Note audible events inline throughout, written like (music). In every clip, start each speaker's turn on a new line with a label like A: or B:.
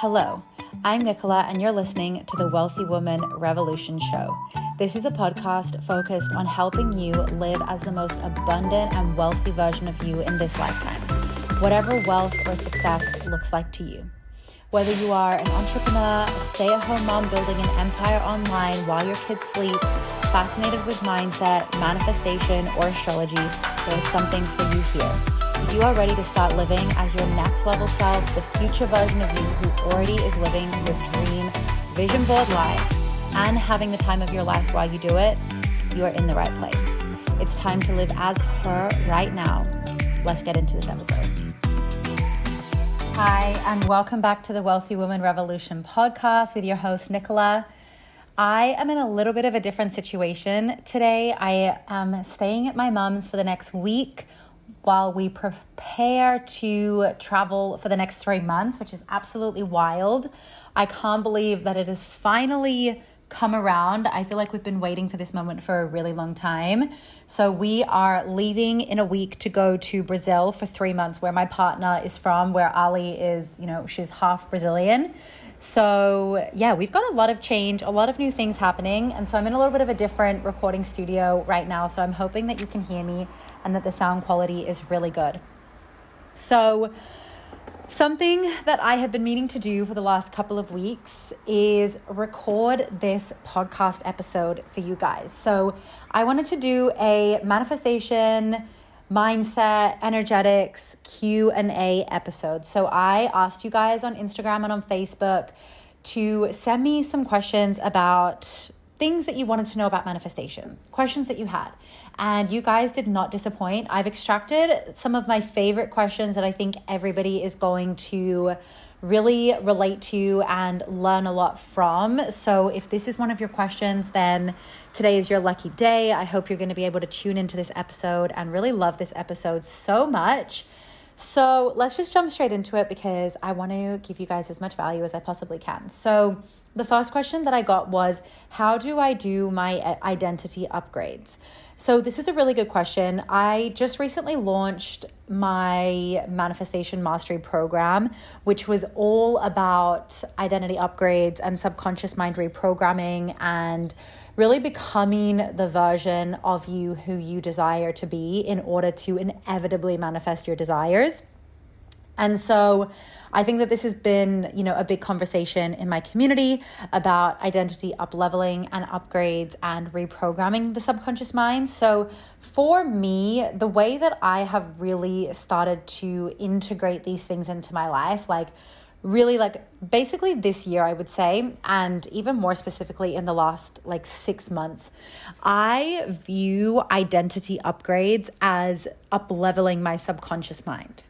A: Hello, I'm Nicola, and you're listening to the Wealthy Woman Revolution Show. This is a podcast focused on helping you live as the most abundant and wealthy version of you in this lifetime, whatever wealth or success looks like to you. Whether you are an entrepreneur, a stay at home mom building an empire online while your kids sleep, fascinated with mindset, manifestation, or astrology, there is something for you here. You are ready to start living as your next level self, the future version of you who already is living your dream vision board life and having the time of your life while you do it, you are in the right place. It's time to live as her right now. Let's get into this episode. Hi, and welcome back to the Wealthy Woman Revolution podcast with your host, Nicola. I am in a little bit of a different situation today. I am staying at my mom's for the next week while we prepare to travel for the next three months, which is absolutely wild. I can't believe that it has finally come around. I feel like we've been waiting for this moment for a really long time. So, we are leaving in a week to go to Brazil for three months, where my partner is from, where Ali is, you know, she's half Brazilian. So, yeah, we've got a lot of change, a lot of new things happening. And so, I'm in a little bit of a different recording studio right now. So, I'm hoping that you can hear me and that the sound quality is really good. So, something that I have been meaning to do for the last couple of weeks is record this podcast episode for you guys. So, I wanted to do a manifestation mindset energetics q&a episode so i asked you guys on instagram and on facebook to send me some questions about things that you wanted to know about manifestation questions that you had and you guys did not disappoint i've extracted some of my favorite questions that i think everybody is going to really relate to and learn a lot from. So, if this is one of your questions, then today is your lucky day. I hope you're going to be able to tune into this episode and really love this episode so much. So, let's just jump straight into it because I want to give you guys as much value as I possibly can. So, the first question that I got was How do I do my identity upgrades? So, this is a really good question. I just recently launched my manifestation mastery program, which was all about identity upgrades and subconscious mind reprogramming and really becoming the version of you who you desire to be in order to inevitably manifest your desires. And so, I think that this has been, you know, a big conversation in my community about identity up leveling and upgrades and reprogramming the subconscious mind. So for me, the way that I have really started to integrate these things into my life, like really like basically this year i would say and even more specifically in the last like 6 months i view identity upgrades as upleveling my subconscious mind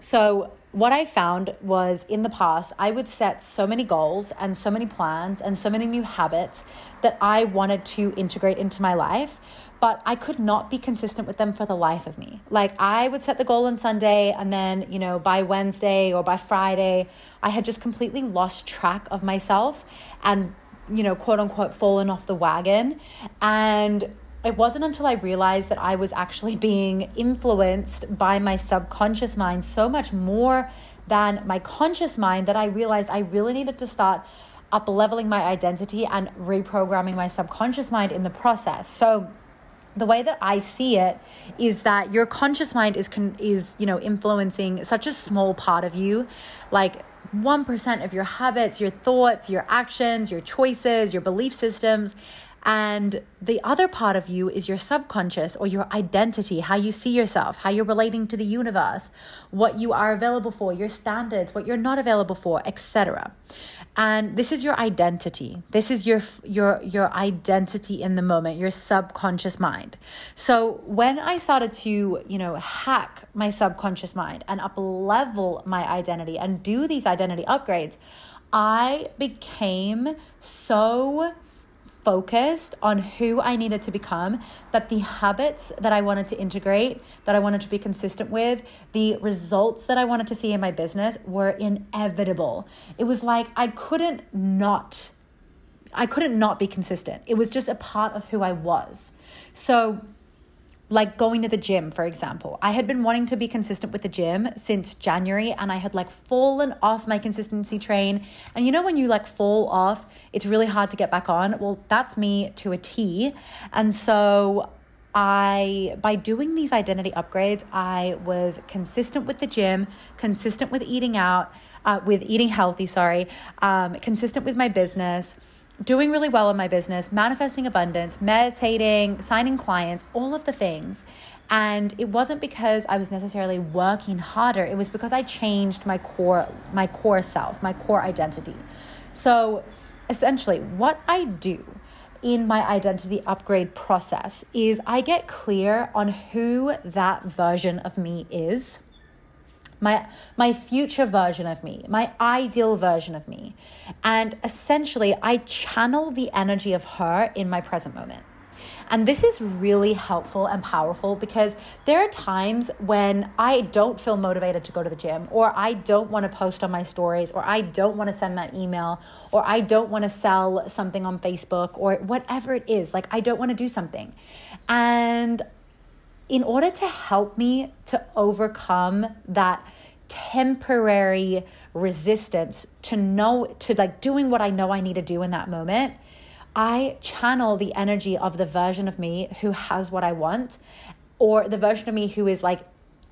A: so what I found was in the past, I would set so many goals and so many plans and so many new habits that I wanted to integrate into my life, but I could not be consistent with them for the life of me. Like I would set the goal on Sunday and then, you know, by Wednesday or by Friday, I had just completely lost track of myself and, you know, quote unquote, fallen off the wagon. And it wasn't until I realized that I was actually being influenced by my subconscious mind so much more than my conscious mind that I realized I really needed to start up leveling my identity and reprogramming my subconscious mind in the process. So the way that I see it is that your conscious mind is con- is you know influencing such a small part of you like 1% of your habits, your thoughts, your actions, your choices, your belief systems and the other part of you is your subconscious or your identity, how you see yourself, how you're relating to the universe, what you are available for, your standards, what you're not available for, etc. And this is your identity. This is your your your identity in the moment, your subconscious mind. So when I started to, you know, hack my subconscious mind and up level my identity and do these identity upgrades, I became so focused on who I needed to become, that the habits that I wanted to integrate, that I wanted to be consistent with, the results that I wanted to see in my business were inevitable. It was like I couldn't not I couldn't not be consistent. It was just a part of who I was. So like going to the gym, for example. I had been wanting to be consistent with the gym since January and I had like fallen off my consistency train. And you know, when you like fall off, it's really hard to get back on. Well, that's me to a T. And so I, by doing these identity upgrades, I was consistent with the gym, consistent with eating out, uh, with eating healthy, sorry, um, consistent with my business doing really well in my business, manifesting abundance, meditating, signing clients, all of the things. And it wasn't because I was necessarily working harder, it was because I changed my core my core self, my core identity. So, essentially, what I do in my identity upgrade process is I get clear on who that version of me is my my future version of me, my ideal version of me. And essentially I channel the energy of her in my present moment. And this is really helpful and powerful because there are times when I don't feel motivated to go to the gym, or I don't want to post on my stories, or I don't want to send that email, or I don't want to sell something on Facebook, or whatever it is. Like, I don't want to do something. And in order to help me to overcome that temporary resistance to know to like doing what I know I need to do in that moment, I channel the energy of the version of me who has what I want or the version of me who is like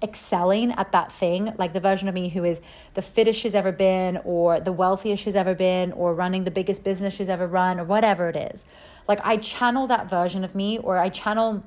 A: excelling at that thing, like the version of me who is the fittest she's ever been, or the wealthiest she's ever been, or running the biggest business she's ever run, or whatever it is. Like I channel that version of me, or I channel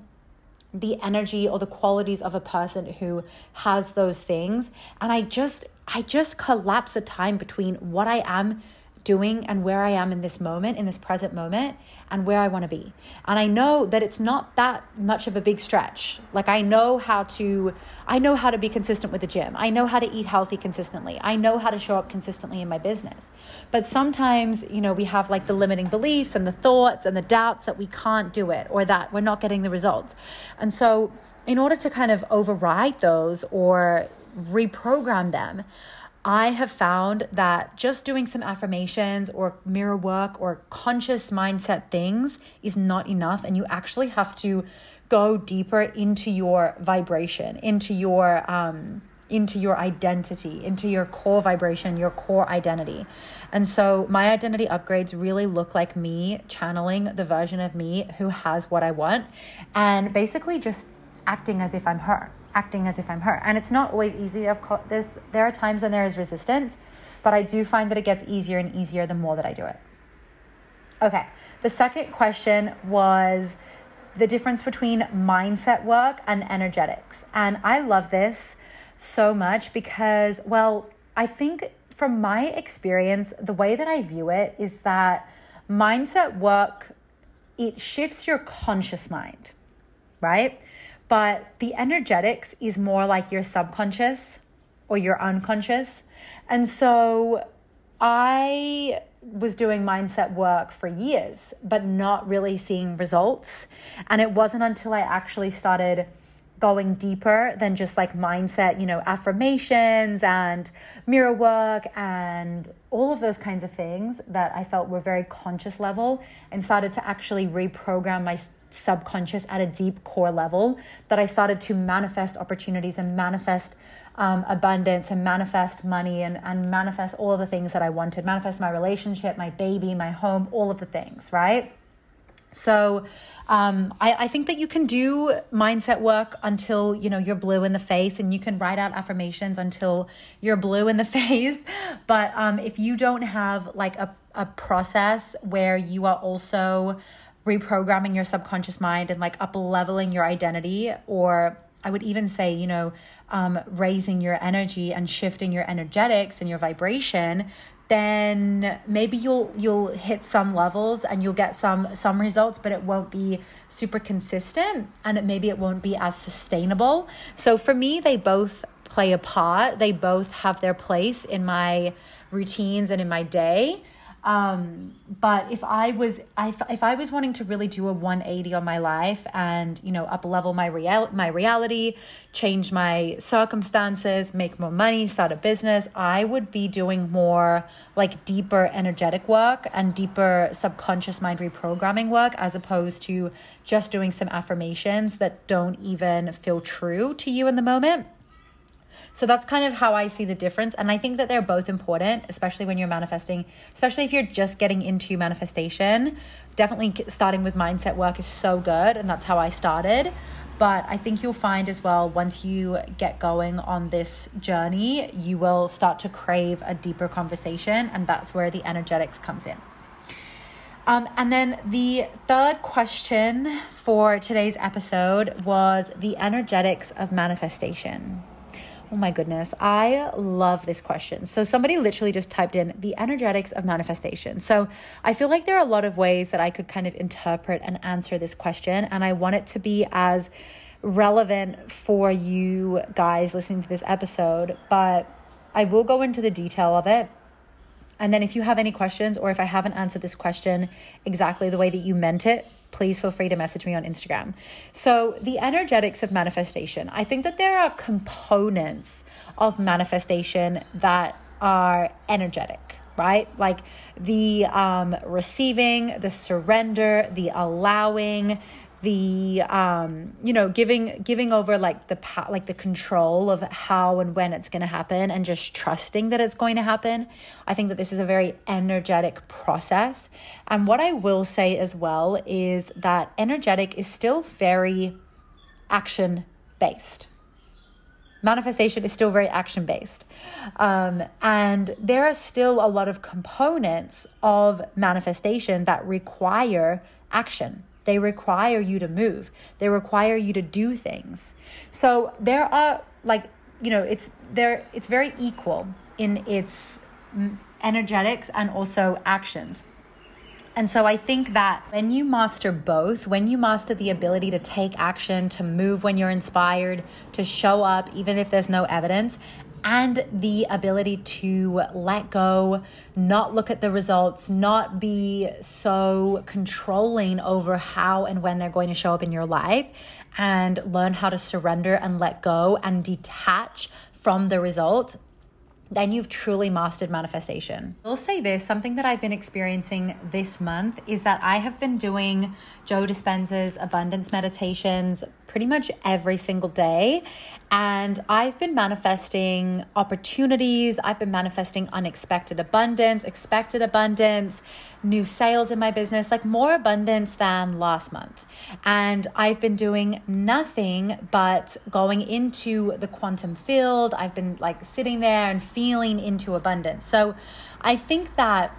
A: the energy or the qualities of a person who has those things. And i just i just collapse the time between what i am doing and where I am in this moment, in this present moment, and where I want to be. And I know that it's not that much of a big stretch. Like I know how to I know how to be consistent with the gym. I know how to eat healthy consistently. I know how to show up consistently in my business. But sometimes, you know, we have like the limiting beliefs and the thoughts and the doubts that we can't do it or that we're not getting the results. And so, in order to kind of override those or reprogram them, I have found that just doing some affirmations or mirror work or conscious mindset things is not enough. And you actually have to go deeper into your vibration, into your, um, into your identity, into your core vibration, your core identity. And so my identity upgrades really look like me channeling the version of me who has what I want and basically just acting as if I'm her acting as if I'm her. And it's not always easy. Of course, there's, there are times when there is resistance, but I do find that it gets easier and easier the more that I do it. Okay, the second question was the difference between mindset work and energetics. And I love this so much because, well, I think from my experience, the way that I view it is that mindset work it shifts your conscious mind, right? But the energetics is more like your subconscious or your unconscious. And so I was doing mindset work for years, but not really seeing results. And it wasn't until I actually started going deeper than just like mindset, you know, affirmations and mirror work and all of those kinds of things that I felt were very conscious level and started to actually reprogram my subconscious at a deep core level that I started to manifest opportunities and manifest um, abundance and manifest money and, and manifest all of the things that I wanted, manifest my relationship, my baby, my home, all of the things, right? So um, I, I think that you can do mindset work until you know you're blue in the face, and you can write out affirmations until you're blue in the (laughs) face. But um, if you don't have like a, a process where you are also reprogramming your subconscious mind and like up leveling your identity or I would even say, you know, um, raising your energy and shifting your energetics and your vibration, then maybe you'll you'll hit some levels and you'll get some some results, but it won't be super consistent and it, maybe it won't be as sustainable. So for me, they both play a part. They both have their place in my routines and in my day. Um, but if I was, if, if I was wanting to really do a 180 on my life and, you know, up level my real, my reality, change my circumstances, make more money, start a business, I would be doing more like deeper energetic work and deeper subconscious mind reprogramming work as opposed to just doing some affirmations that don't even feel true to you in the moment. So that's kind of how I see the difference. And I think that they're both important, especially when you're manifesting, especially if you're just getting into manifestation. Definitely starting with mindset work is so good. And that's how I started. But I think you'll find as well, once you get going on this journey, you will start to crave a deeper conversation. And that's where the energetics comes in. Um, and then the third question for today's episode was the energetics of manifestation. Oh my goodness. I love this question. So, somebody literally just typed in the energetics of manifestation. So, I feel like there are a lot of ways that I could kind of interpret and answer this question. And I want it to be as relevant for you guys listening to this episode. But I will go into the detail of it. And then, if you have any questions or if I haven't answered this question exactly the way that you meant it, please feel free to message me on Instagram. So, the energetics of manifestation, I think that there are components of manifestation that are energetic right? Like the um, receiving, the surrender, the allowing, the um you know giving giving over like the like the control of how and when it's going to happen and just trusting that it's going to happen. I think that this is a very energetic process. And what i will say as well is that energetic is still very action based manifestation is still very action based um, and there are still a lot of components of manifestation that require action they require you to move. They require you to do things. So there are like, you know, it's there it's very equal in its energetics and also actions. And so I think that when you master both, when you master the ability to take action, to move when you're inspired, to show up even if there's no evidence, and the ability to let go, not look at the results, not be so controlling over how and when they're going to show up in your life, and learn how to surrender and let go and detach from the results then you've truly mastered manifestation. I'll say this something that I've been experiencing this month is that I have been doing Joe Dispenza's abundance meditations pretty much every single day. And I've been manifesting opportunities, I've been manifesting unexpected abundance, expected abundance, new sales in my business, like more abundance than last month. And I've been doing nothing but going into the quantum field. I've been like sitting there and feeling into abundance. So I think that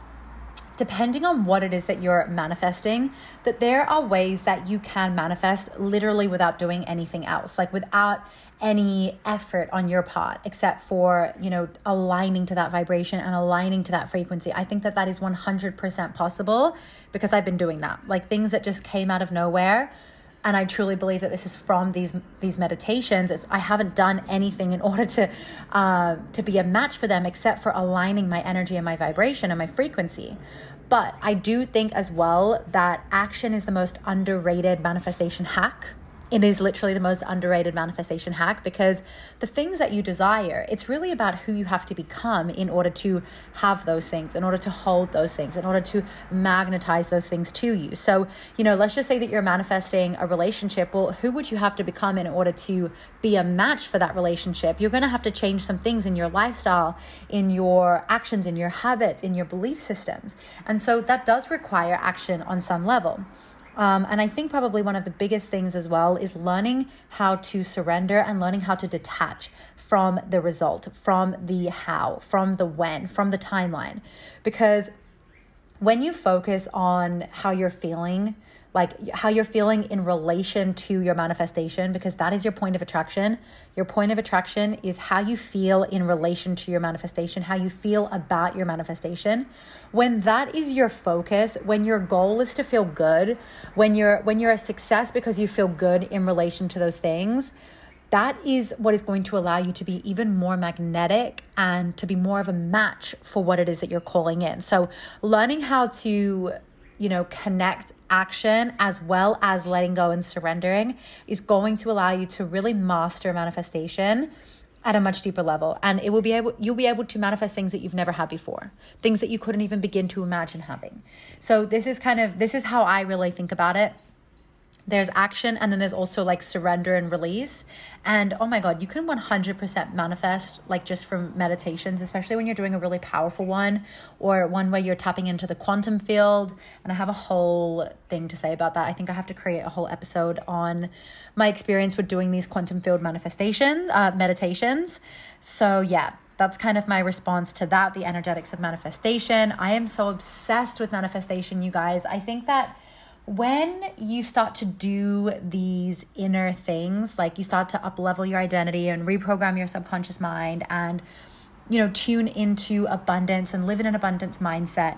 A: depending on what it is that you're manifesting, that there are ways that you can manifest literally without doing anything else, like without any effort on your part except for, you know, aligning to that vibration and aligning to that frequency. I think that that is 100% possible because I've been doing that. Like things that just came out of nowhere and I truly believe that this is from these these meditations. It's, I haven't done anything in (laughs) order to uh, to be a match for them, except for aligning my energy and my vibration and my frequency. But I do think as well that action is the most underrated manifestation hack it is literally the most underrated manifestation hack because the things that you desire, it's really about who you have to become in order to have those things, in order to hold those things, in order to magnetize those things to you. So, you know, let's just say that you're manifesting a relationship. Well, who would you have to become in order to be a match for that relationship? You're going to have to change some things in your lifestyle, in your actions, in your habits, in your belief systems. And so that does require action on some level. Um, and I think probably one of the biggest things as well is learning how to surrender and learning how to detach from the result, from the how, from the when, from the timeline. Because when you focus on how you're feeling, like how you're feeling in relation to your manifestation because that is your point of attraction. Your point of attraction is how you feel in relation to your manifestation, how you feel about your manifestation. When that is your focus, when your goal is to feel good, when you're when you're a success because you feel good in relation to those things, that is what is going to allow you to be even more magnetic and to be more of a match for what it is that you're calling in. So, learning how to, you know, connect action as well as letting go and surrendering is going to allow you to really master manifestation at a much deeper level. And it will be able you'll be able to manifest things that you've never had before things that you couldn't even begin to imagine having. So this is kind of this is how i really think about it there's action and then there's also like surrender and release. And oh my god you can 100% manifest like just from meditations especially when you're doing a really powerful one or one where you're tapping into the quantum field. And i have a whole thing to say about that. I think i have to create a whole episode on my experience with doing these quantum field manifestation uh, meditations. So yeah that's kind of my response to that the energetics of manifestation. I am so obsessed with manifestation you guys. I think that when you start to do these inner things, like you start to up level your identity and reprogram your subconscious mind and, you know, tune into abundance and live in an abundance mindset,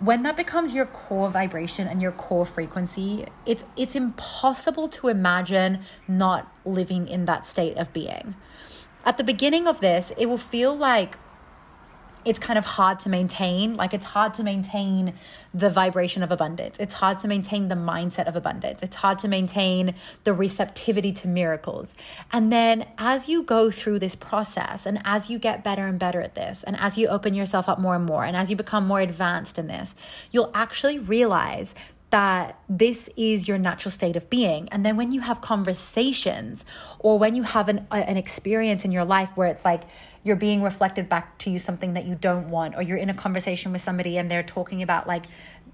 A: when that becomes your core vibration and your core frequency, it's it's impossible to imagine not living in that state of being. At the beginning of this, it will feel like it's kind of hard to maintain. Like it's hard to maintain the vibration of abundance. It's hard to maintain the mindset of abundance. It's hard to maintain the receptivity to miracles. And then as you go through this process and as you get better and better at this, and as you open yourself up more and more, and as you become more advanced in this, you'll actually realize that this is your natural state of being. And then when you have conversations or when you have an, an experience in your life where it's like, you're being reflected back to you something that you don't want or you're in a conversation with somebody and they're talking about like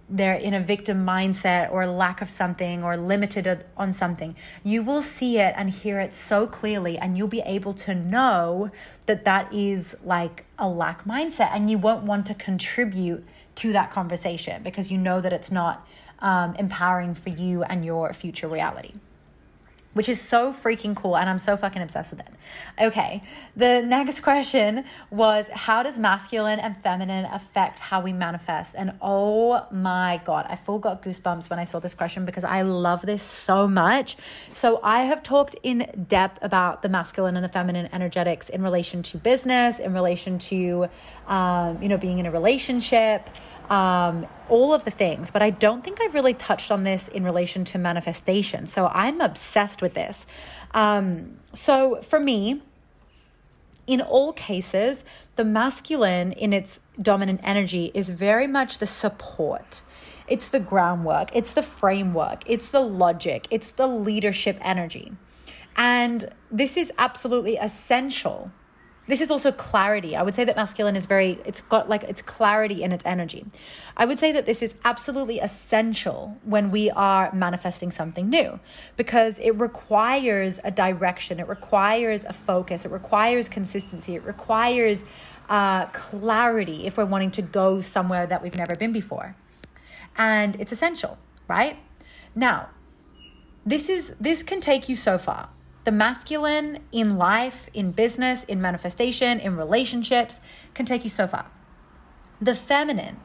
A: they're in a victim mindset or lack of something or limited on something. You will see it and hear it so clearly and you'll be able to know that that is like a lack mindset and you won't want to contribute to that conversation because you know that it's not um, empowering for you and your future reality which is so freaking cool and I'm so fucking obsessed with it. Okay, the next question was how does masculine and feminine affect how we manifest? And oh my god, I full got goosebumps when I saw this question because I love this so much. So I have talked in depth about the masculine and the feminine energetics in relation to business, in relation to um, you know being in a relationship um, all of the things, but I don't think I've really touched on this in relation to manifestation. So I'm obsessed with this. Um, so for me, in all cases, the masculine in its dominant energy is very much the support. It's the groundwork, it's the framework, it's the logic, it's the leadership energy. And this is absolutely essential this is also clarity. I would say that masculine is very, it's got like, it's clarity in its energy. I would say that this is absolutely essential when we are manifesting something new because it requires a direction, it requires a focus, it requires consistency, it requires uh, clarity if we're wanting to go somewhere that we've never been before. And it's essential, right? Now, this is this can take you so far the masculine in life, in business, in manifestation, in relationships can take you so far. The feminine,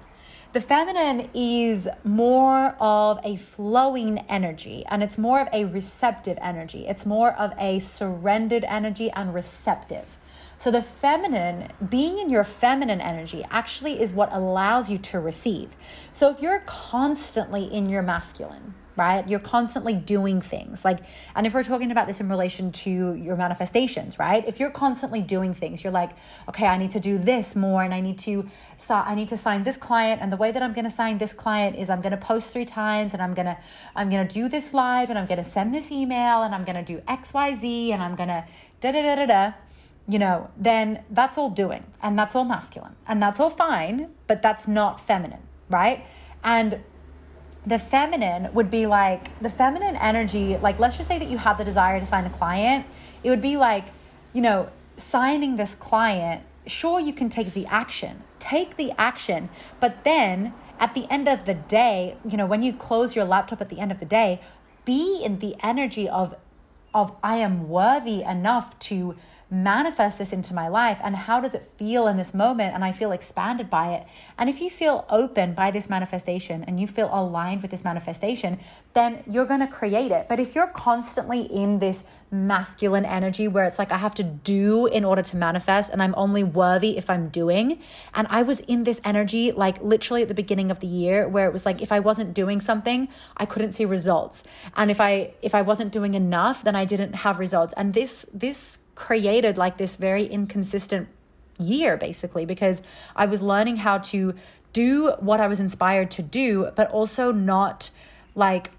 A: the feminine is more of a flowing energy and it's more of a receptive energy. It's more of a surrendered energy and receptive. So, the feminine, being in your feminine energy, actually is what allows you to receive. So, if you're constantly in your masculine, right? You're constantly doing things. Like, and if we're talking about this in relation to your manifestations, right? If you're constantly doing things, you're like, okay, I need to do this more and I need to so I need to sign this client and the way that I'm going to sign this client is I'm going to post 3 times and I'm going to I'm going to do this live and I'm going to send this email and I'm going to do XYZ and I'm going to da da da da da you know, then that's all doing and that's all masculine and that's all fine, but that's not feminine, right? And the feminine would be like the feminine energy like let's just say that you have the desire to sign a client it would be like you know signing this client sure you can take the action take the action but then at the end of the day you know when you close your laptop at the end of the day be in the energy of of i am worthy enough to manifest this into my life and how does it feel in this moment and I feel expanded by it. And if you feel open by this manifestation and you feel aligned with this manifestation, then you're going to create it. But if you're constantly in this masculine energy where it's like I have to do in order to manifest and I'm only worthy if I'm doing. And I was in this energy like literally at the beginning of the year where it was like if I wasn't doing something, I couldn't see results. And if I if I wasn't doing enough, then I didn't have results. And this this created like this very inconsistent year basically because I was learning how to do what I was inspired to do, but also not like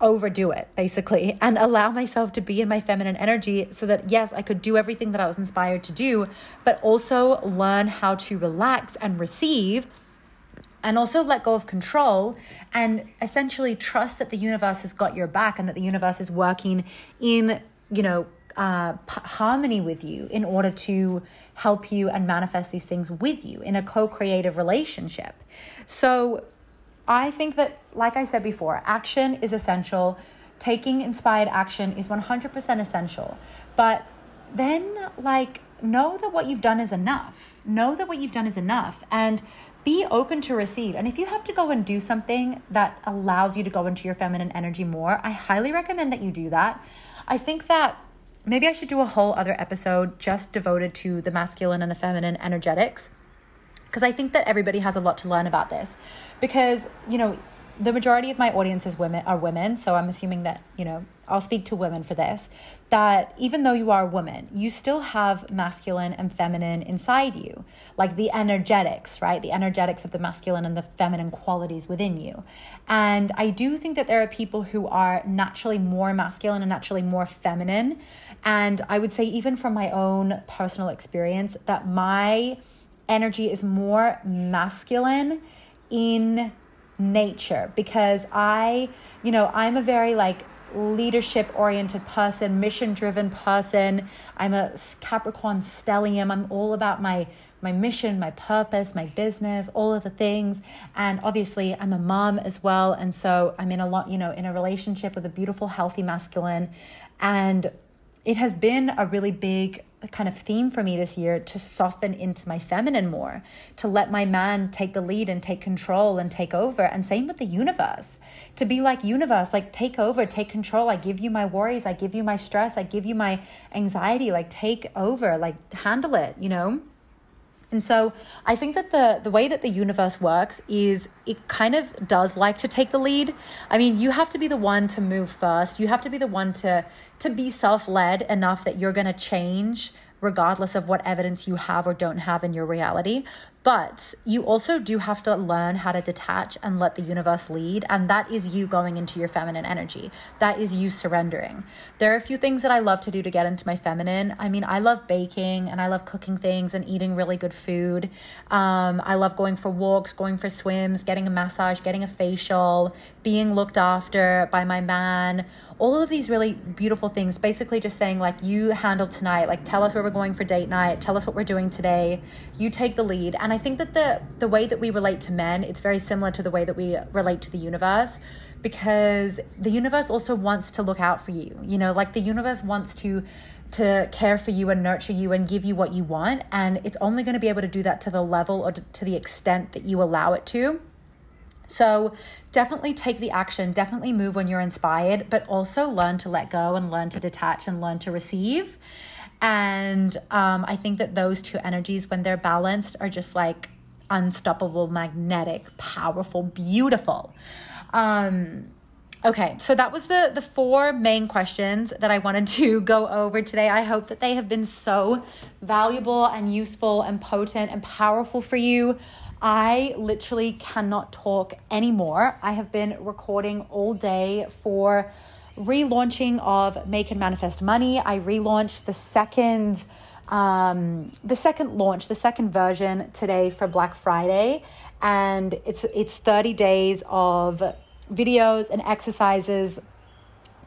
A: overdo it basically (laughs) and allow myself to be in my feminine energy so that yes i could do everything that i was inspired to do but also learn how to relax and receive and also let go of control and essentially trust that the universe has got your back and that the universe is working in you know uh, p- harmony with you in order to help you and manifest these things with you in a co-creative relationship so I think that, like I said before, action is essential. Taking inspired action is 100% essential. But then, like, know that what you've done is enough. Know that what you've done is enough. And be open to receive. And if you have to go and do something that allows you to go into your feminine energy more, I highly recommend that you do that. I think that maybe I should do a whole other episode just devoted to the masculine and the feminine energetics because I think that everybody has a lot to learn about this. Because, you know, the majority of my audience is women are women, so I'm assuming that, you know, I'll speak to women for this, that even though you are a woman, you still have masculine and feminine inside you, like the energetics, right? The energetics of the masculine and the feminine qualities within you. And I do think that there are people who are naturally more masculine and naturally more feminine. And I would say, even from my own personal experience, that my energy is more masculine in nature because I, you know, I'm a very like leadership oriented person, mission driven person. I'm a Capricorn stellium. I'm all about my my mission, my purpose, my business, all of the things. And obviously, I'm a mom as well, and so I'm in a lot, you know, in a relationship with a beautiful healthy masculine and it has been a really big kind of theme for me this year to soften into my feminine more, to let my man take the lead and take control and take over. And same with the universe, to be like universe, like take over, take control. I give you my worries, I give you my stress, I give you my anxiety, like take over, like handle it, you know? And so I think that the the way that the universe works is it kind of does like to take the lead. I mean, you have to be the one to move first. You have to be the one to to be self-led enough that you're going to change regardless of what evidence you have or don't have in your reality. But you also do have to learn how to detach and let the universe lead. And that is you going into your feminine energy. That is you surrendering. There are a few things that I love to do to get into my feminine. I mean, I love baking and I love cooking things and eating really good food. Um, I love going for walks, going for swims, getting a massage, getting a facial, being looked after by my man all of these really beautiful things basically just saying like you handle tonight like tell us where we're going for date night tell us what we're doing today you take the lead and i think that the the way that we relate to men it's very similar to the way that we relate to the universe because the universe also wants to look out for you you know like the universe wants to to care for you and nurture you and give you what you want and it's only going to be able to do that to the level or to the extent that you allow it to so definitely take the action, definitely move when you're inspired, but also learn to let go and learn to detach and learn to receive. And um, I think that those two energies, when they're balanced, are just like unstoppable, magnetic, powerful, beautiful. Um, okay, so that was the the four main questions that I wanted to (laughs) go over today. I hope that they have been so valuable and useful and potent and powerful for you. I literally cannot talk anymore. I have been recording all day for relaunching of Make and Manifest Money. I relaunched the second um, the second launch, the second version today for Black Friday, and it's it's 30 days of videos and exercises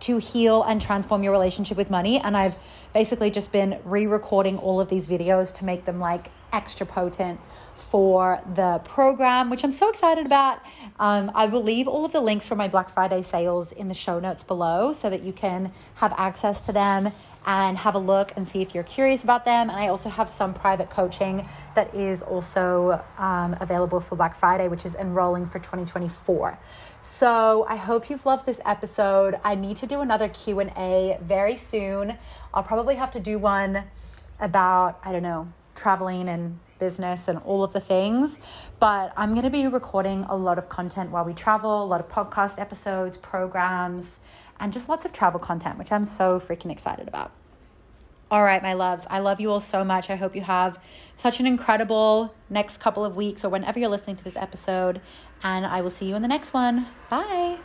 A: to heal and transform your relationship with money. And I've basically just been re-recording all of these videos to make them like extra potent for the program, which I'm so excited about. Um, I will leave all of the links for my Black Friday sales in the show notes below so that you can have access to them. and have a look and see if you're curious about them. And I also have some private coaching that is also um, available for Black Friday, which is enrolling for 2024. So I hope you've loved this episode. I need to do another Q&A very soon. I'll probably have to do one about, I don't know, traveling and business and all of the things. But I'm going to be recording a lot of content while we travel, a lot of podcast episodes, programs, and just lots of travel content, which I'm so freaking excited about. All right, my loves, I love you all so much. I hope you have such an incredible next couple of weeks or whenever you're listening to this episode. And I will see you in the next one. Bye.